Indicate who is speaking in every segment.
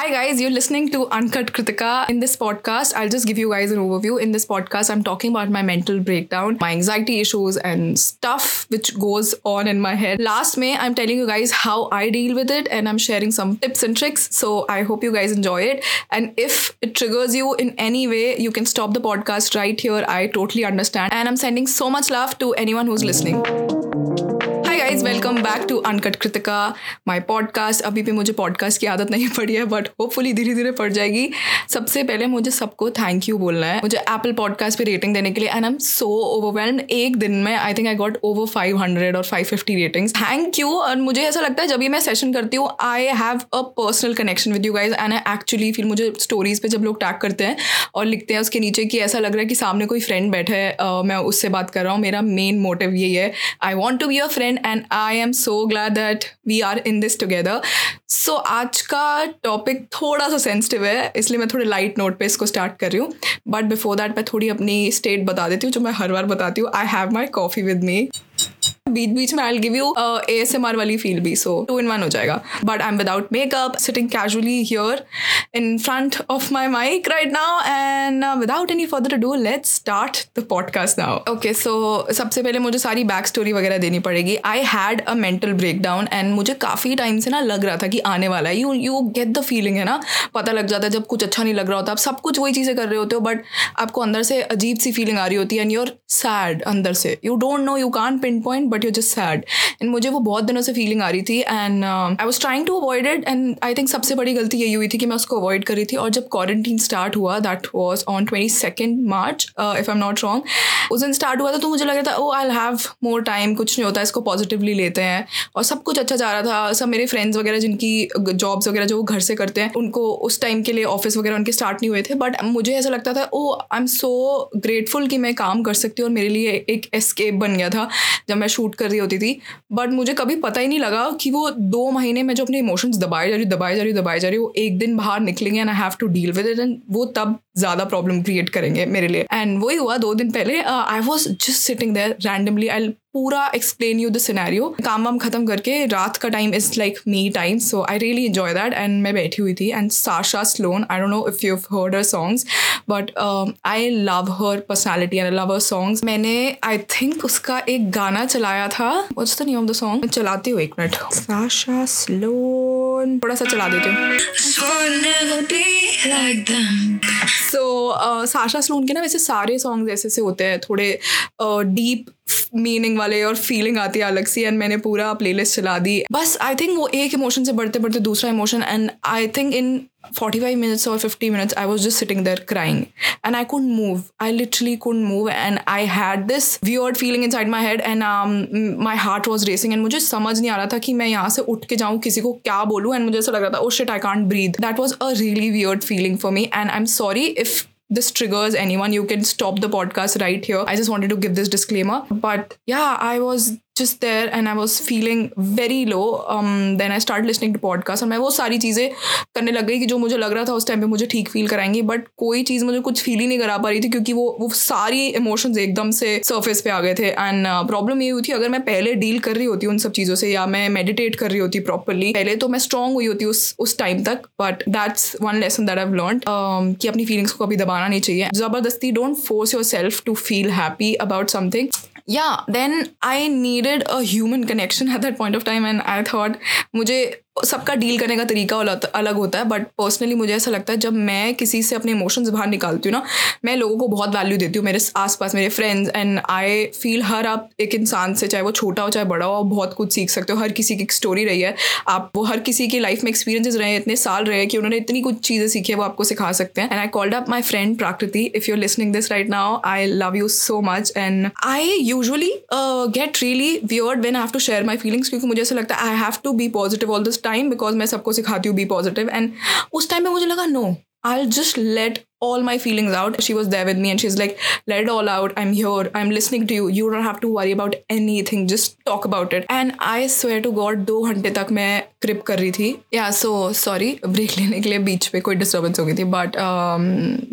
Speaker 1: Hi guys, you're listening to Uncut Kritika. In this podcast, I'll just give you guys an overview. In this podcast, I'm talking about my mental breakdown, my anxiety issues, and stuff which goes on in my head. Last May, I'm telling you guys how I deal with it, and I'm sharing some tips and tricks. So I hope you guys enjoy it. And if it triggers you in any way, you can stop the podcast right here. I totally understand. And I'm sending so much love to anyone who's listening. Guys welcome back to uncut Kritika my podcast अभी भी मुझे podcast की आदत नहीं पड़ी है but hopefully धीरे धीरे पड़ जाएगी। सबसे पहले मुझे सबको थैंक यू बोलना है। मुझे एप्पल पॉडकास्ट पे रेटिंग देने के लिए and I am so overwhelmed एक दिन में I think I got over five hundred और five fifty ratings thank you और मुझे ऐसा लगता है, जब भी मैं सेशन करती हूँ I have a personal connection with you guys and I actually फिर मुझे स्टोरीज पे जब लोग टैग करते हैं और लिखते हैं उसके नीचे कि ऐसा लग रहा है कि सामने कोई फ्रेंड बैठा है मैं उससे बात कर रहा हूँ। मेरा मेन मोटिव यही है। I want to be a friend and I am so glad that we are in this together so आज का टॉपिक थोड़ा सा सेंसिटिव है, इसलिए मैं थोड़ी लाइट नोट पे इसको स्टार्ट कर रही हूँ। बट बिफोर दैट मैं थोड़ी अपनी स्टेट बता देती हूँ, जो मैं हर बार बताती हूँ। I have my coffee with me बीच बीच में I give you A S M R वाली फील भी सो टू इन वन हो जाएगा. But I am without makeup sitting casually here in front of my mic right now and without any further do let start the podcast now okay so सबसे पहले मुझे सारी back story वगैरह देनी पड़ेगी. I had a mental break down and मुझे काफ़ी time से ना लग रहा था कि आने वाला है. You you get the feeling है ना? पता लग जाता है जब कुछ अच्छा नहीं लग रहा होता, आप सब कुछ वही चीज़ें कर रहे होते हो बट आपको अंदर से अजीब सी फीलिंग आ रही होती है एंड यूर सैड अंदर से. You don't know you can't pinpoint but you just sad and मुझे वो बहुत दिनों से फीलिंग आ रही थी and I was trying to avoid it and I think सबसे बड़ी गलती यही हुई थी कि मैं उसको अवॉइड कर रही थी और जब क्वारंटीन स्टार्ट हुआ that was on twenty second March if I am not wrong उस दिन स्टार्ट हुआ था तो मुझे लग रहा था ओ आई हैव मोर टाइम कुछ नहीं होता, इसको पॉजिटिवली लेते हैं. और सब कुछ अच्छा जा रहा था, सब मेरे फ्रेंड्स वगैरह जिनकी जॉब्स वगैरह जो वो घर से करते हैं, उनको उस टाइम के लिए ऑफ़िस वगैरह उनके स्टार्ट नहीं हुए थे बट मुझे ऐसा लगता था ओ आई एम सो ग्रेटफुल कि मैं काम कर सकती हूँ और मेरे लिए एक एस्केप बन गया था जब मैं शूट कर रही होती थी बट मुझे कभी पता ही नहीं लगा कि वो दो महीने में जो अपने इमोशंस दबाए जा रही, दबाए जा रही, दबाए जा रही, वो एक दिन बाहर निकलेंगे and I have to deal with it and वो तब ज़्यादा प्रॉब्लम क्रिएट करेंगे मेरे लिए. एंड वही हुआ दो दिन पहले I was just sitting there randomly I पूरा एक्सप्लेन यू द सिनेरियो काम वाम खत्म करके रात का time is like me time so I really enjoy that and मैं बैठी हुई थी and Sasha Sloan I don't know if you heard her songs but I love her personality and love her songs मैंने I think उसका एक गाना चलाया था what's the name of the song मैं चलाती हूँ एक मिनट साशा स्लोन थोड़ा सा चला देती हूँ। सो साशा स्लोन के ना वैसे सारे सॉन्ग्स ऐसे से होते हैं थोड़े डीप uh, मीनिंग वाले और फीलिंग आती है अलग सी एंड मैंने पूरा प्लेलिस्ट चला दी। बस आई थिंक वो एक इमोशन से बढ़ते बढ़ते दूसरा emotion and I think in 45 minutes or 50 minutes i was just sitting there crying. And i couldn't move. I literally couldn't move and i had this weird feeling inside my head and um, my heart was racing and मुझे समझ नहीं आ रहा था कि मैं यहाँ से उठ के जाऊँ किसी को क्या बोलूँ एंड मुझे ऐसा लग रहा था ओ shit I can't breathe that was a really weird feeling for me and I am sorry if this triggers anyone, you can stop the podcast right here. I just wanted to give this disclaimer. But yeah, I was just there and I was feeling very low. Um, then I started listening to podcast और मैं वो सारी चीज़ें करने लग गई कि जो मुझे लग रहा था उस टाइम पे मुझे ठीक फील कराएँगी बट कोई चीज़ मुझे कुछ फील ही नहीं करा पा रही थी क्योंकि वो वो सारी इमोशंस एकदम से सर्फेस पे आ गए थे एंड प्रॉब्लम uh, ये हुई थी अगर मैं पहले डील कर रही होती उन सब चीज़ों से या मैं मेडिटेट कर रही होती प्रॉपरली पहले तो मैं स्ट्रॉन्ग हुई होती उस उस टाइम तक but that's one lesson that I learn कि अपनी फीलिंग्स को कभी दबाना नहीं चाहिए ज़बरदस्ती don't force yourself to feel happy about something yeah then i needed a human connection at that point of time and i thought मुझे सबका डील करने का तरीका अलग होता है बट पर्सनली मुझे ऐसा लगता है जब मैं किसी से अपने इमोशंस बाहर निकालती हूँ ना, मैं लोगों को बहुत वैल्यू देती हूँ, मेरे आसपास मेरे फ्रेंड्स एंड आई फील हर आप एक इंसान से, चाहे वो छोटा हो, चाहे बड़ा हो बहुत कुछ सीख सकते हो, हर किसी की एक स्टोरी रही है, आप वो हर किसी की लाइफ में एक्सपीरियंसेस रहे इतने साल रहे कि उन्होंने इतनी कुछ चीज़ें सीखी है, वो आपको सिखा सकते हैं and I called up my friend Prakriti if you listening this right now I love you so much and I usually get really weird when I have to share my feelings क्योंकि मुझे ऐसा लगता है I have to be positive all this time because मैं सबको सिखाती हूँ be positive and उस टाइम में मुझे लगा no I just let all my feelings out. She was there with me and she's like, let it all out. I'm here. I'm listening to you. You don't have to worry about anything. Just talk about it. And I swear to God, दो घंटे तक मैं क्रिप कर रही थी या so sorry break लेने के लिए बीच पे कोई डिस्टर्बेंस हो गई थी but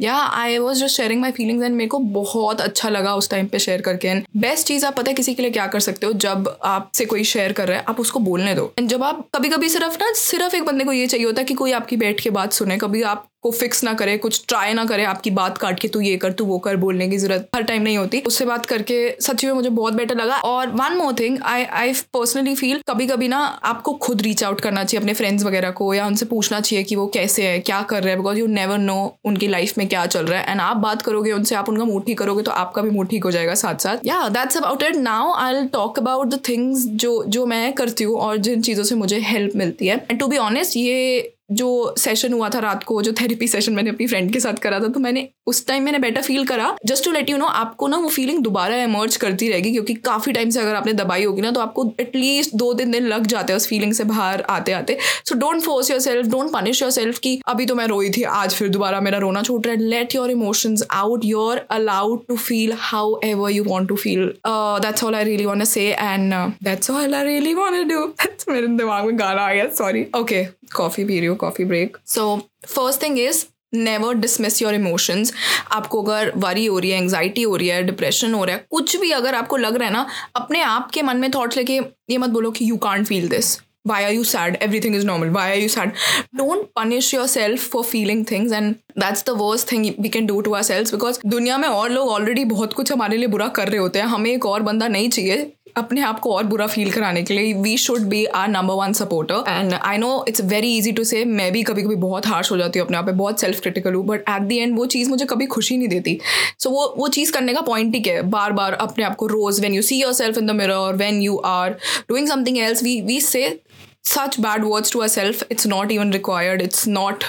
Speaker 1: yeah I was just sharing my feelings and मेरे को बहुत अच्छा लगा उस टाइम पे शेयर करके एंड बेस्ट चीज़ आप पता है किसी के लिए क्या कर सकते हो जब आपसे कोई शेयर कर रहा है आप उसको बोलने दो एंड जब आप कभी कभी सिर्फ़ ना सिर्फ़ एक बंदे को ये चाहिए होता है कि कोई आपकी बैठ के बात सुने कभी आप को फिक्स ना करे कुछ ट्राई ना करे, आपकी बात काट के तू ये कर, तू वो कर बोलने की ज़रूरत हर टाइम नहीं होती। उससे बात करके सच्ची में मुझे बहुत बेटर लगा। और one more thing I I personally feel कभी कभी ना आपको खुद रीच आउट करना चाहिए अपने फ्रेंड्स वगैरह को या उनसे पूछना चाहिए कि वो कैसे है, क्या कर रहे हैं बिकॉज़ यू नेवर नो उनकी लाइफ में क्या चल रहा है। एंड आप बात करोगे, उनसे आप उनका मूड ठीक करोगे तो आपका भी मूड ठीक हो जाएगा साथ साथ yeah that's about it now I talk about the things जो जो मैं करती हूँ और जिन चीज़ों से मुझे हेल्प मिलती है। एंड टू बी ऑनेस्ट ये जो सेशन हुआ था रात को, जो थेरेपी सेशन मैंने अपनी फ्रेंड के साथ करा था तो मैंने उस टाइम मैंने बेटर फील करा। Just to let you know आपको ना वो फीलिंग दोबारा एमर्ज करती रहेगी, क्योंकि काफ़ी टाइम से अगर आपने दबाई होगी ना तो आपको एटलीस्ट दो तीन दिन लग जाते हैं उस फीलिंग से बाहर आते आते so don't force yourself don't punish yourself की अभी तो मैं रोई थी, आज फिर दोबारा मेरा रोना छूट रहा है। Let your emotions out you're allowed to feel however you want to feel that's all I really want say and that's all I really want do मेरे दिमाग में गाना आ गया सॉरी ओके कॉफ़ी पी रही हूँ। Coffee break so first thing is never dismiss your emotions आपको अगर वरी हो रही है एंगजाइटी हो रही है डिप्रेशन हो रहा है, कुछ भी अगर आपको लग रहा है ना, अपने आप के मन में थॉट्स लेके ये मत बोलो कि you can't feel this why are you sad? Everything is normal. Why are you sad? Don't punish yourself for feeling things and that's the worst thing we can do to ourselves because दुनिया में और लोग already बहुत कुछ हमारे लिए बुरा कर रहे होते हैं। हमें एक और बंदा नहीं चाहिए। अपने आप को और बुरा फील कराने के लिए we should be our number one supporter and I know it's very easy to say मैं भी कभी कभी बहुत हार्श हो जाती हूँ अपने आप पे बहुत सेल्फ क्रिटिकल हूँ बट एट दी एंड वो चीज़ मुझे कभी खुशी नहीं देती. सो so, वो वो चीज़ करने का पॉइंट ही क्या है? बार बार अपने आप को रोज when you see yourself in the mirror when you are doing something else we we say such bad words to ourselves it's not even required it's not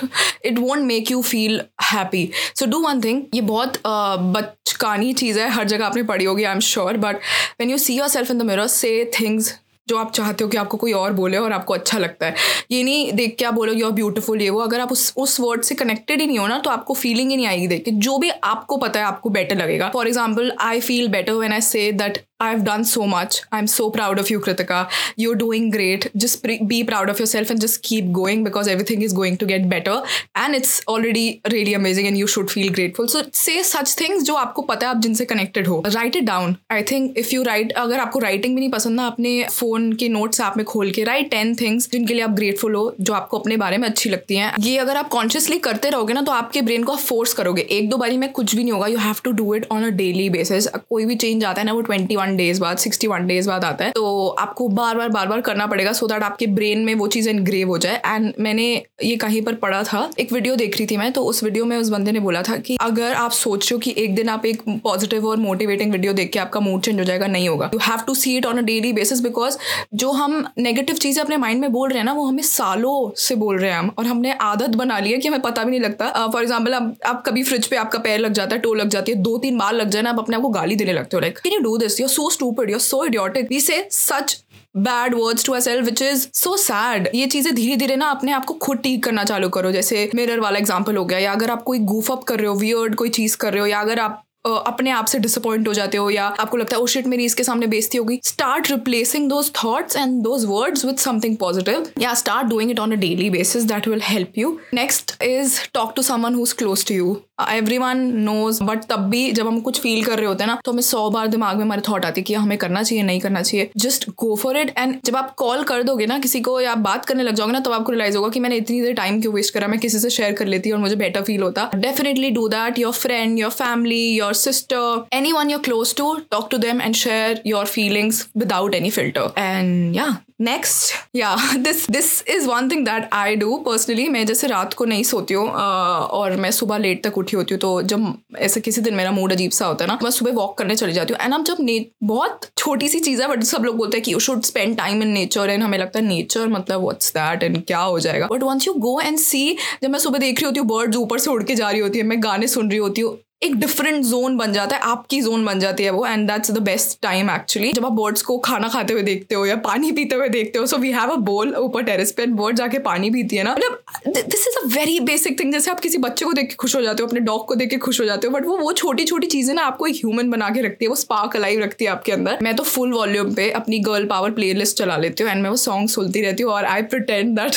Speaker 1: it won't make you feel happy. So do one thing ये बहुत बचकानी चीज़ है। हर जगह आपने पढ़ी होगी I am sure but when you see yourself in the mirror say things जो आप चाहते हो कि आपको कोई और बोले और आपको अच्छा लगता है। ये नहीं देख के आप बोलोगे और ब्यूटीफुल ये वो। अगर आप उस उस वर्ड से कनेक्टेड ही नहीं हो ना तो आपको फीलिंग ही नहीं आएगी देख के। जो भी आपको पता है, आपको बेटर लगेगा। For example I feel better when I say that I've done so much. I'm so proud of you, Kritika. You're doing great. Just pre- be proud of yourself and just keep going because everything is going to get better. And it's already really amazing and you should feel grateful. So say such things जो आपको पता है आप जिनसे connected हो. Write it down. I think if you write, अगर आपको writing भी नहीं पसंद ना अपने phone के notes आप में खोल के write 10 things जिनके लिए आप grateful हो जो आपको अपने बारे में अच्छी लगती हैं ये अगर आप consciously करते रहोगे ना तो आपके brain को आप force करोगे एक दो बारी में कुछ भी नहीं होगा You have to do it on a daily basis. कोई भी change आता है ना वो 21 वन डेज़ बाद सिक्सटी वन डेज़ बाद आता है तो आपको बार बार बार बार करना पड़ेगा सो so दैट आपके ब्रेन में वो चीज़ इनग्रेव हो जाए। एंड मैंने ये कहीं पर पढ़ा था एक वीडियो देख रही थी मैं तो उस वीडियो में उस बंदे ने बोला था कि अगर आप सोच हो कि एक दिन आप एक पॉजिटिव और मोटिवेटिंग वीडियो देख के आपका मूड चेंज हो जाएगा नहीं होगा। You have to see it on a daily basis because जो हम नेगेटिव चीज़ें अपने माइंड में बोल रहे हैं ना वो हमें सालों से बोल रहे हैं हम और हमने आदत बना ली है कि हमें पता भी नहीं लगता। फॉर एग्ज़ाम्पल आप, आप कभी फ्रिज पे आपका पैर लग जाता है टो लग जाती है दो तीन बार लग जाए ना आप अपने आपको गाली देने लगते हो like can you do this you so stupid you so idiotic we say such bad words to self which is so sad ये चीज़ें धीरे धीरे ना अपने आप को खुद ठीक करना चालू करो. जैसे मिरर वाला एग्ज़ाम्पल हो गया, या अगर आप कोई गूफ अप कर रहे हो वियर्ड कोई चीज़ कर रहे हो, या अगर आप अपने आप से डिसअपॉइंट हो जाते हो, या आपको लगता है ओ शिट मेरी इसके सामने बेइज्जती होगी. Start replacing those thoughts and those words with something positive या start doing it on a daily basis that will help you next is talk to someone who is close to you everyone knows but तब भी जब हम कुछ feel कर रहे होते हैं ना तो हमें सौ बार दिमाग में हमारे थॉट आती कि हमें करना चाहिए, नहीं करना चाहिए। Just go for it and जब आप कॉल कर दोगे ना किसी को या आप बात करने लग जाओगे ना तो आपको रिलाइज होगा कि मैंने इतनी देर टाइम क्यों वेस्ट करा, मैं किसी से शेयर कर लेती और मुझे बेटर फील होता। Definitely do that your friend your family your sister anyone you're close to talk to them and share your feelings without any filter and yeah next yeah this this is one thing that I do personally मैं जैसे रात को नहीं सोती हूँ और मैं सुबह लेट तक उठी होती हूँ तो जब ऐसे किसी दिन मेरा मूड अजीब सा होता है ना, मैं सुबह वॉक करने चली जाती हूँ। एंड अब जब ने, बहुत छोटी सी चीज़ है बट सब लोग बोलते हैं कि you should spend time in nature and हमें लगता है नेचर मतलब व्हाट्स दैट एंड क्या हो जाएगा? But once you go and see जब मैं सुबह देख रही होती हूँ बर्ड्स ऊपर से उड़ के जा रही होती है, मैं गाने सुन रही होती हूँ एक डिफरेंट जोन बन जाता है, आपकी जोन बन जाती है वो and that's the best time actually जब आप बर्ड्स को खाना खाते हुए देखते हो या पानी पीते हुए देखते हो सो वी हैव अ बोल ऊपर टेरेस पे बर्ड जाके पानी पीती है ना। मतलब this is a very basic thing जैसे आप किसी बच्चे को देख के खुश हो जाते हो, अपने डॉग को देख के खुश हो जाते हो बट वो वो छोटी छोटी चीज़ें ना आपको एक ह्यूमन बना के रखती है, वो स्पार्क अलाइव रखती है आपके अंदर। मैं तो फुल वॉल्यूम पे अपनी गर्ल पावर प्ले चला लेती हूँ एंड मैं वो सॉन्ग सुनती रहती हूँ, और I pretend that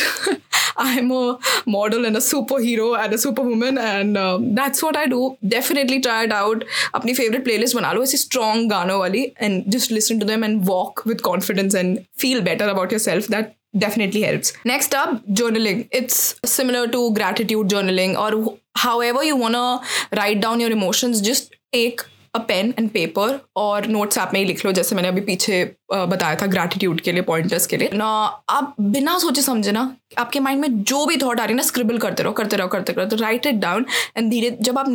Speaker 1: I'm a model and a superhero and a superwoman, and um, that's what I do. Definitely try it out. Apni favorite playlist bana is strong gano wali, and just listen to them and walk with confidence and feel better about yourself. That definitely helps. Next up, journaling. It's similar to gratitude journaling or however you want to write down your emotions. Just take a pen and paper और notes आप में ही लिख लो, जैसे मैंने अभी पीछे बताया था ग्रैटिट्यूड के लिए पॉइंटर्स के लिए। ना, आप बिना सोचे समझे ना, आपके माइंड में जो भी थॉट आ रही है ना स्क्रिबल करते रहो करते रहो करते रहो तो राइट इट डाउन एंड धीरे, जब आप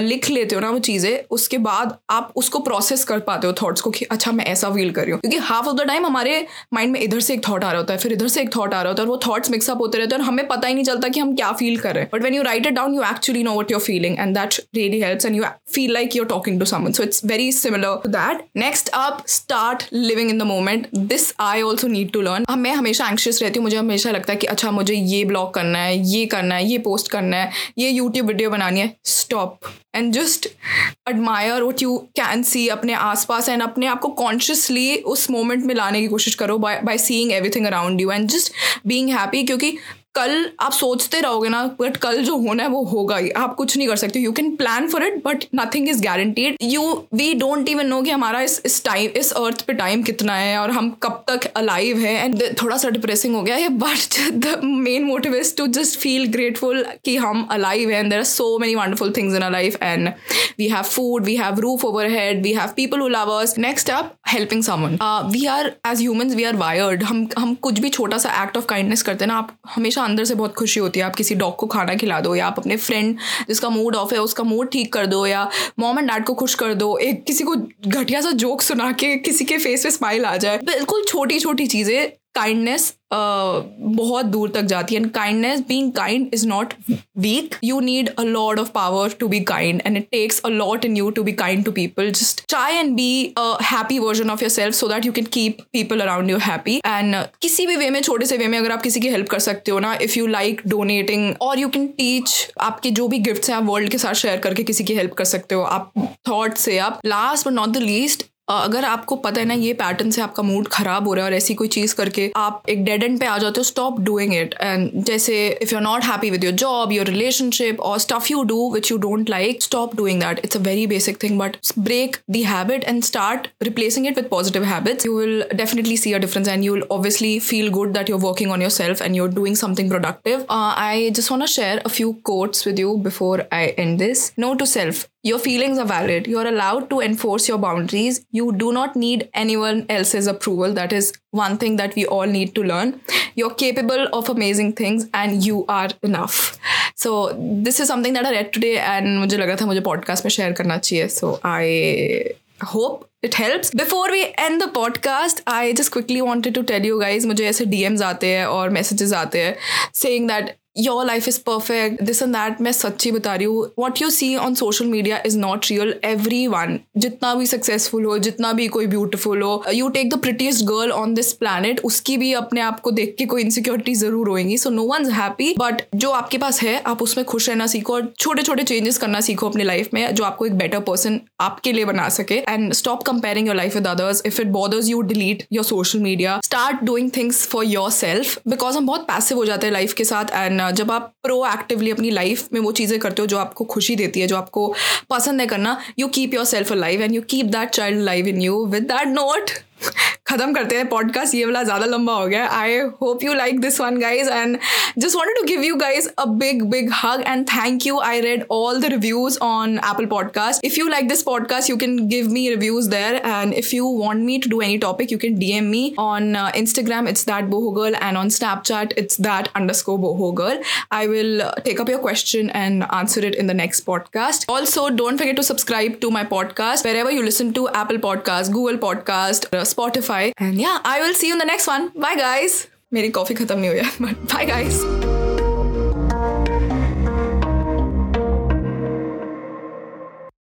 Speaker 1: लिख लेते हो ना वो चीज़ें, उसके बाद आप उसको प्रोसेस कर पाते हो थॉट्स को कि अच्छा मैं ऐसा फील कर रही हूँ। क्योंकि हाफ़ ऑफ़ द टाइम हमारे माइंड में इधर से एक थॉट आ रहा होता है, फिर इधर से एक थॉट आ रहा होता है और वो थॉट्स मिक्सअप होते रहते हैं और हमें पता ही नहीं चलता कि हम क्या फील कर रहे हैं। But when you write it down you actually know what you're feeling and that really helps and you feel like you're talking to someone so it's very similar to that. Next up, start living in the moment. This I also need to learn. मैं हमेशा anxious रहती हूँ मुझे हमेशा लगता है कि अच्छा मुझे ये ब्लॉग करना है ये करना है ये पोस्ट करना है ये यूट्यूब वीडियो बनानी है stop and just admire what you can see अपने आसपास एंड अपने आप को कॉन्शियसली उस मोमेंट में लाने की कोशिश करो by by seeing everything around you and just being happy क्योंकि कल आप सोचते रहोगे ना बट कल जो होना है वो होगा ही। आप कुछ नहीं कर सकते। You can plan for it but nothing is guaranteed you we don't even know कि हमारा इस इस टाइम इस अर्थ पे टाइम कितना है और हम कब तक अलाइव है। एंड थोड़ा सा डिप्रेसिंग हो गया है but the main motive is to just feel grateful कि हम अलाइव है। And there are so many wonderful things in a life and we have food we have roof over head we have people who love us next up helping someone we are as human we are wired हम हम कुछ भी छोटा सा act of kindness करते हैं ना, आप हमेशा अंदर से बहुत खुशी होती है। आप किसी डॉग को खाना खिला दो या आप अपने फ्रेंड जिसका मूड ऑफ़ है, उसका मूड ठीक कर दो या मॉम एंड डैड को खुश कर दो, एक किसी को घटिया सा जोक सुना के किसी के फेस पे स्माइल आ जाए। बिल्कुल छोटी छोटी चीज़ें काइंडनेस बहुत दूर तक जाती है. And kindness being kind is not weak you need a lot of power to be kind and it takes a lot in you to be kind to people just try and be a happy version of yourself so that you can keep people around you happy and किसी भी वे में, छोटे से वे में अगर आप किसी की हेल्प कर सकते हो ना इफ़ यू लाइक डोनेटिंग और यू कैन टीच आपके जो भी गिफ्ट्स हैं, आप वर्ल्ड के साथ शेयर करके किसी की हेल्प कर सकते हो. आप थॉट से, आप last but not the least अगर आपको पता है ना, ये पैटर्न से आपका मूड खराब हो रहा है और ऐसी कोई चीज़ करके आप एक डेड एंड पे आ जाते हो स्टॉप डूइंग इट एंड जैसे if you are not happy with your job your relationship और stuff you do which you don't like stop doing that it's a very basic thing but break the habit and start replacing it with positive habits you will definitely see a difference and you will obviously feel good that you're working on yourself and you're doing something productive I just want share a few quotes with you before I end this no to self Your feelings are valid. You are allowed to enforce your boundaries. You do not need anyone else's approval. That is one thing that we all need to learn. You're capable of amazing things and you are enough. So this is something that I read today and मुझे लगा था मुझे podcast में share करना चाहिए. So I hope it helps. Before we end the podcast, I just quickly wanted to tell you guys मुझे ऐसे DMs आते हैं और messages आते हैं saying that your life is perfect this and that मैं सच्ची बता रही हूँ what you see on social media is not real everyone जितना भी सक्सेसफुल हो, जितना भी कोई ब्यूटिफुल हो you take the prettiest girl on this planet उसकी भी अपने आप को देख के कोई इनसिक्योरिटी ज़रूर होएँगी. So no one is happy but जो आपके पास है, आप उसमें खुश रहना सीखो और छोटे छोटे चेंजेस करना सीखो अपनी लाइफ में, जो आपको एक बेटर पर्सन आपके लिए बना सके. And stop comparing your life with others if it bothers you delete your social media start doing things for yourself because हम बहुत पैसिव हो जाते हैं लाइफ के साथ एंड जब आप प्रो एक्टिवली अपनी लाइफ में वो चीज़ें करते हो जो आपको खुशी देती है, जो आपको पसंद है करना you keep yourself alive and you keep that child live in you with that note ख़त्म करते हैं पॉडकास्ट ये वाला ज़्यादा लंबा हो गया। I hope you like this one guys and just want to give you guys a big big hug and thank you I read all the reviews on Apple podcast if you like this podcast you can give me reviews there and if you want me to do any topic you can D M me on Instagram it's that boho girl and on Snapchat it's that under score boho girl I will take up your question and answer it in the next podcast also don't forget to subscribe to my podcast wherever you listen to Apple podcast Google podcast Spotify And yeah, I will see you in the next one. Bye, guys. मेरी coffee ख़त्म नहीं हुई है but by guys